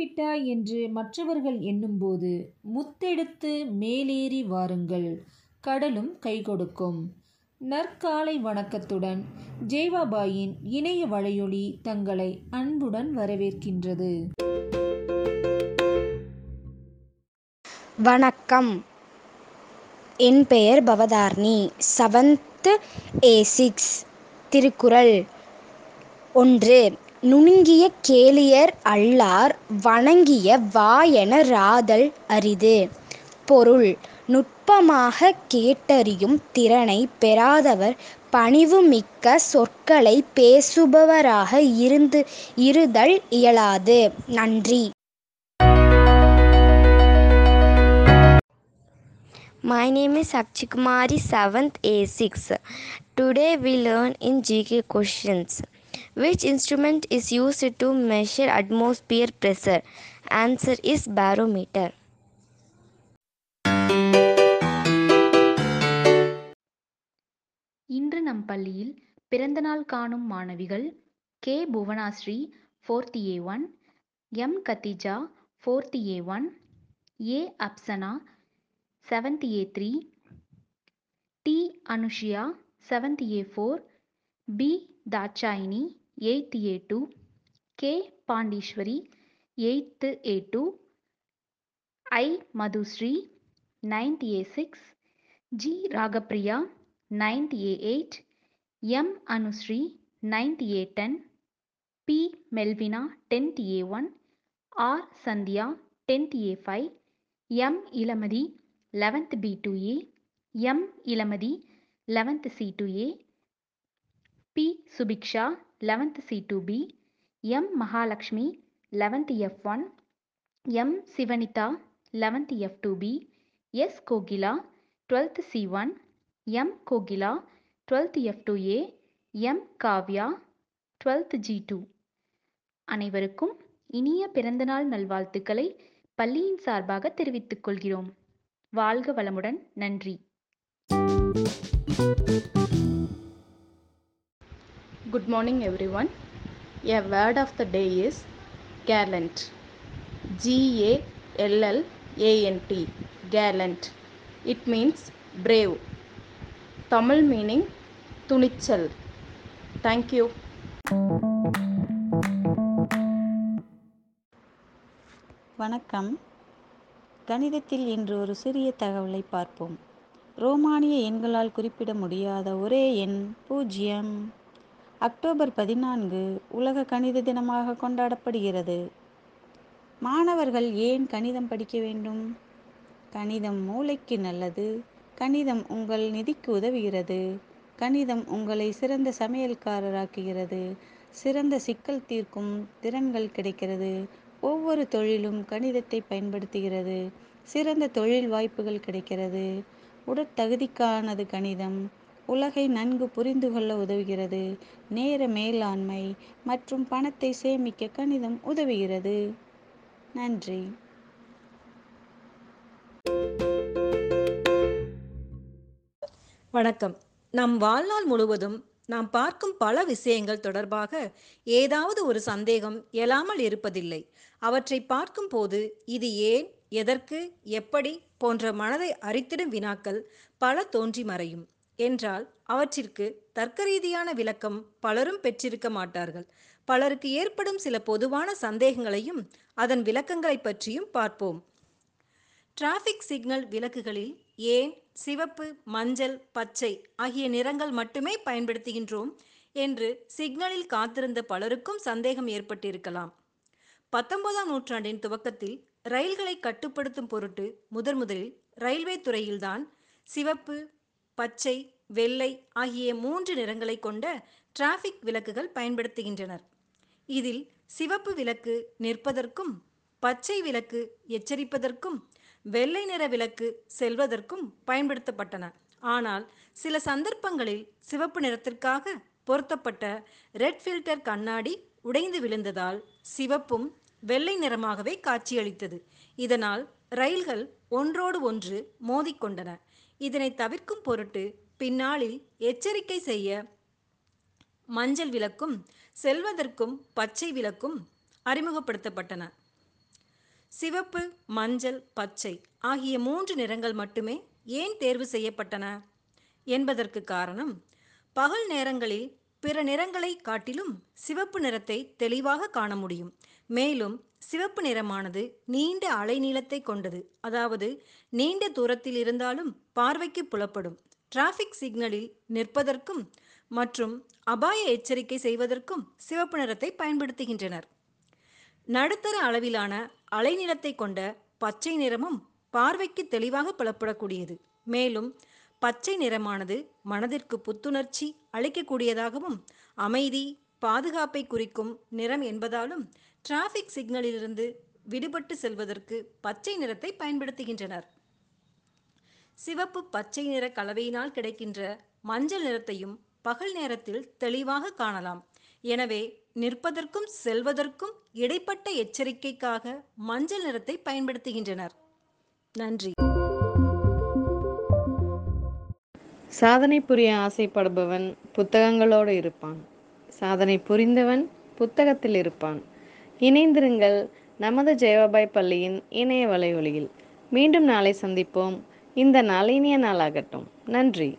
போய்விட்டாய் என்று மற்றவர்கள் எண்ணும்போது முத்தெடுத்து மேலேறி வாருங்கள். கடலும் கை கொடுக்கும் நற்காலை வணக்கத்துடன் ஜெய்வாபாயின் இணைய வலையொலி தங்களை அன்புடன் வரவேற்கின்றது. வணக்கம். என் பெயர் Bhavatharani seventh A six Thirukkural ஒன்று. நுணுங்கிய கேளியர் அல்லார் வணங்கிய வாயென ராதல் அரிது பொருள் நுட்பமாக கேட்டறியும் திறனை பெறாதவர் பணிவுமிக்க சொற்களை பேசுபவராக இருந்து இருதல் இயலாது நன்றி My name is seventh 7th A6. Today we learn in GK questions. Which instrument is used to measure atmosphere pressure? Answer is barometer. இன்று நம் பள்ளியில் பிறந்தநாள் காணும் மாணவிகள் K. Bhuvanashree fourth A one M Kathija fourth A one A Afsana seventh A three D Anushiya seventh A four B Thatchayini eight A two K. Pandeeswari eighth A two I. Madhushree ninth A six G. Ragapriya ninth A eight M. Anushree ninth A ten B. Melvina tenth A one R. Sandhya tenth A five M. Ilamathi eleventh B two A M. Ilamathi eleventh C two A B. Subiksha eleventh C two B M Mahalakshmi eleventh F one M Sivanitha eleventh F two B S Kokila twelfth C one M Kokila twelfth F two A M Kavya twelfth G two. அனைவருக்கும் இனிய பிறந்தநாள் நல்வாழ்த்துக்களை பள்ளியின் சார்பாக தெரிவித்துக் கொள்கிறோம். வாழ்க வளமுடன். நன்றி. Good morning, everyone. A word of the day is gallant. G A L L A N T. Gallant. It means brave. Tamil meaning துணிச்சல் Thank you. வணக்கம் கணிதத்தில் இன்று ஒரு சிறிய தகவலை பார்ப்போம் ரோமானிய எண்களால் குறிப்பிட முடியாத ஒரே எண் பூஜ்ஜியம் அக்டோபர் பதினான்கு உலக கணித தினமாக கொண்டாடப்படுகிறது. மாணவர்கள் ஏன் கணிதம் படிக்க வேண்டும்? கணிதம் மூளைக்கு நல்லது. கணிதம் உங்கள் நிதிக்கு உதவுகிறது. கணிதம் உங்களை சிறந்த சமையல்காரராக்குகிறது. சிறந்த சிக்கல் தீர்க்கும் திறன்கள் கிடைக்கிறது. ஒவ்வொரு தொழிலும் கணிதத்தை பயன்படுத்துகிறது. சிறந்த தொழில் வாய்ப்புகள் கிடைக்கிறது. உடற்தகுதிக்கானது கணிதம். உலகை நன்கு புரிந்து கொள்ள உதவுகிறது. நேர மேலாண்மை மற்றும் பணத்தை சேமிக்க கணிதம் உதவுகிறது. நன்றி. வணக்கம். நம் வாழ்நாள் முழுவதும் நாம் பார்க்கும் பல விஷயங்கள் தொடர்பாக ஏதாவது ஒரு சந்தேகம் எழாமல் இருப்பதில்லை. அவற்றை பார்க்கும் போது இது ஏன் எதற்கு எப்படி போன்ற மனதை அரித்திடும் வினாக்கள் பல தோன்றி மறையும். என்றால் அவற்றிற்கு தர்க்கரீதியான விளக்கம் பலரும் பெற்றிருக்க மாட்டார்கள். பலருக்கு ஏற்படும் சில பொதுவான சந்தேகங்களையும் அதன் விளக்கங்களை பற்றியும் பார்ப்போம். டிராஃபிக் சிக்னல் விளக்குகளில் ஏன் சிவப்பு மஞ்சள் பச்சை ஆகிய நிறங்கள் மட்டுமே பயன்படுத்துகின்றோம் என்று சிக்னலில் காத்திருந்த பலருக்கும் சந்தேகம் ஏற்பட்டிருக்கலாம். பத்தொன்பதாம் நூற்றாண்டின் துவக்கத்தில் ரயில்களை கட்டுப்படுத்தும் பொருட்டு முதன் முதலில் ரயில்வே துறையில்தான் சிவப்பு பச்சை வெள்ளை ஆகிய மூன்று நிறங்களை கொண்ட டிராஃபிக் விளக்குகள் பயன்படுத்துகின்றனர். இதில் சிவப்பு விளக்கு நிற்பதற்கும் பச்சை விளக்கு எச்சரிப்பதற்கும் வெள்ளை நிற விளக்கு செல்வதற்கும் பயன்படுத்தப்பட்டன. ஆனால் சில சந்தர்ப்பங்களில் சிவப்பு நிறத்திற்காக பொருத்தப்பட்ட ரெட் ஃபில்டர் கண்ணாடி உடைந்து விழுந்ததால் சிவப்பும் வெள்ளை நிறமாகவே காட்சியளித்தது. இதனால் ரயில்கள் ஒன்றோடு ஒன்று மோதிக்கொண்டன. இதனை தவிர்க்கும் பொருட்டு பின்னாளில் எச்சரிக்கை செய்ய மஞ்சள் விளக்கும் செல்வதற்கும் பச்சை விளக்கும் அறிமுகப்படுத்தப்பட்டன. சிவப்பு மஞ்சள் பச்சை ஆகிய மூன்று நிறங்கள் மட்டுமே ஏன் தேர்வு செய்யப்பட்டன என்பதற்கு காரணம் பகல் நேரங்களில் பிற நிறங்களை காட்டிலும் சிவப்பு நிறத்தை தெளிவாக காண முடியும். மேலும் சிவப்பு நிறமானது நீண்ட அலைநீளத்தை கொண்டது. அதாவது நீண்ட தூரத்தில் இருந்தாலும் பார்வைக்கு புலப்படும். டிராஃபிக் சிக்னலில் நிற்பதற்கும் மற்றும் அபாய எச்சரிக்கை செய்வதற்கும் சிவப்பு நிறத்தை பயன்படுத்துகின்றனர். நடுத்தர அளவிலான அலைநிலத்தை கொண்ட பச்சை நிறமும் பார்வைக்கு தெளிவாக புலப்படக்கூடியது. மேலும் பச்சை நிறமானது மனதிற்கு புத்துணர்ச்சி அளிக்கக்கூடியதாகவும் அமைதி பாதுகாப்பை குறிக்கும் நிறம் என்பதாலும் டிராஃபிக் சிக்னலிலிருந்து விடுபட்டு செல்வதற்கு பச்சை நிறத்தை பயன்படுத்துகின்றனர். சிவப்பு பச்சை நிற கலவையினால் கிடைக்கின்ற மஞ்சள் நிறத்தையும் பகல் நேரத்தில் தெளிவாக காணலாம். எனவே நிற்பதற்கும் செல்வதற்கும் இடைப்பட்ட எச்சரிக்கைக்காக மஞ்சள் நிறத்தை பயன்படுத்துகின்றனர். நன்றி. சாதனை புரிய ஆசைப்படுபவன் புத்தகங்களோடு இருப்பான். சாதனை புரிந்தவன் புத்தகத்தில் இருப்பான். இணைந்திருங்கள் நமது ஜெயபாய் பள்ளியின் இணைய வலைவொலியில் மீண்டும் நாளை சந்திப்போம். இந்த நாள் இனிய நாளாகட்டும். நன்றி.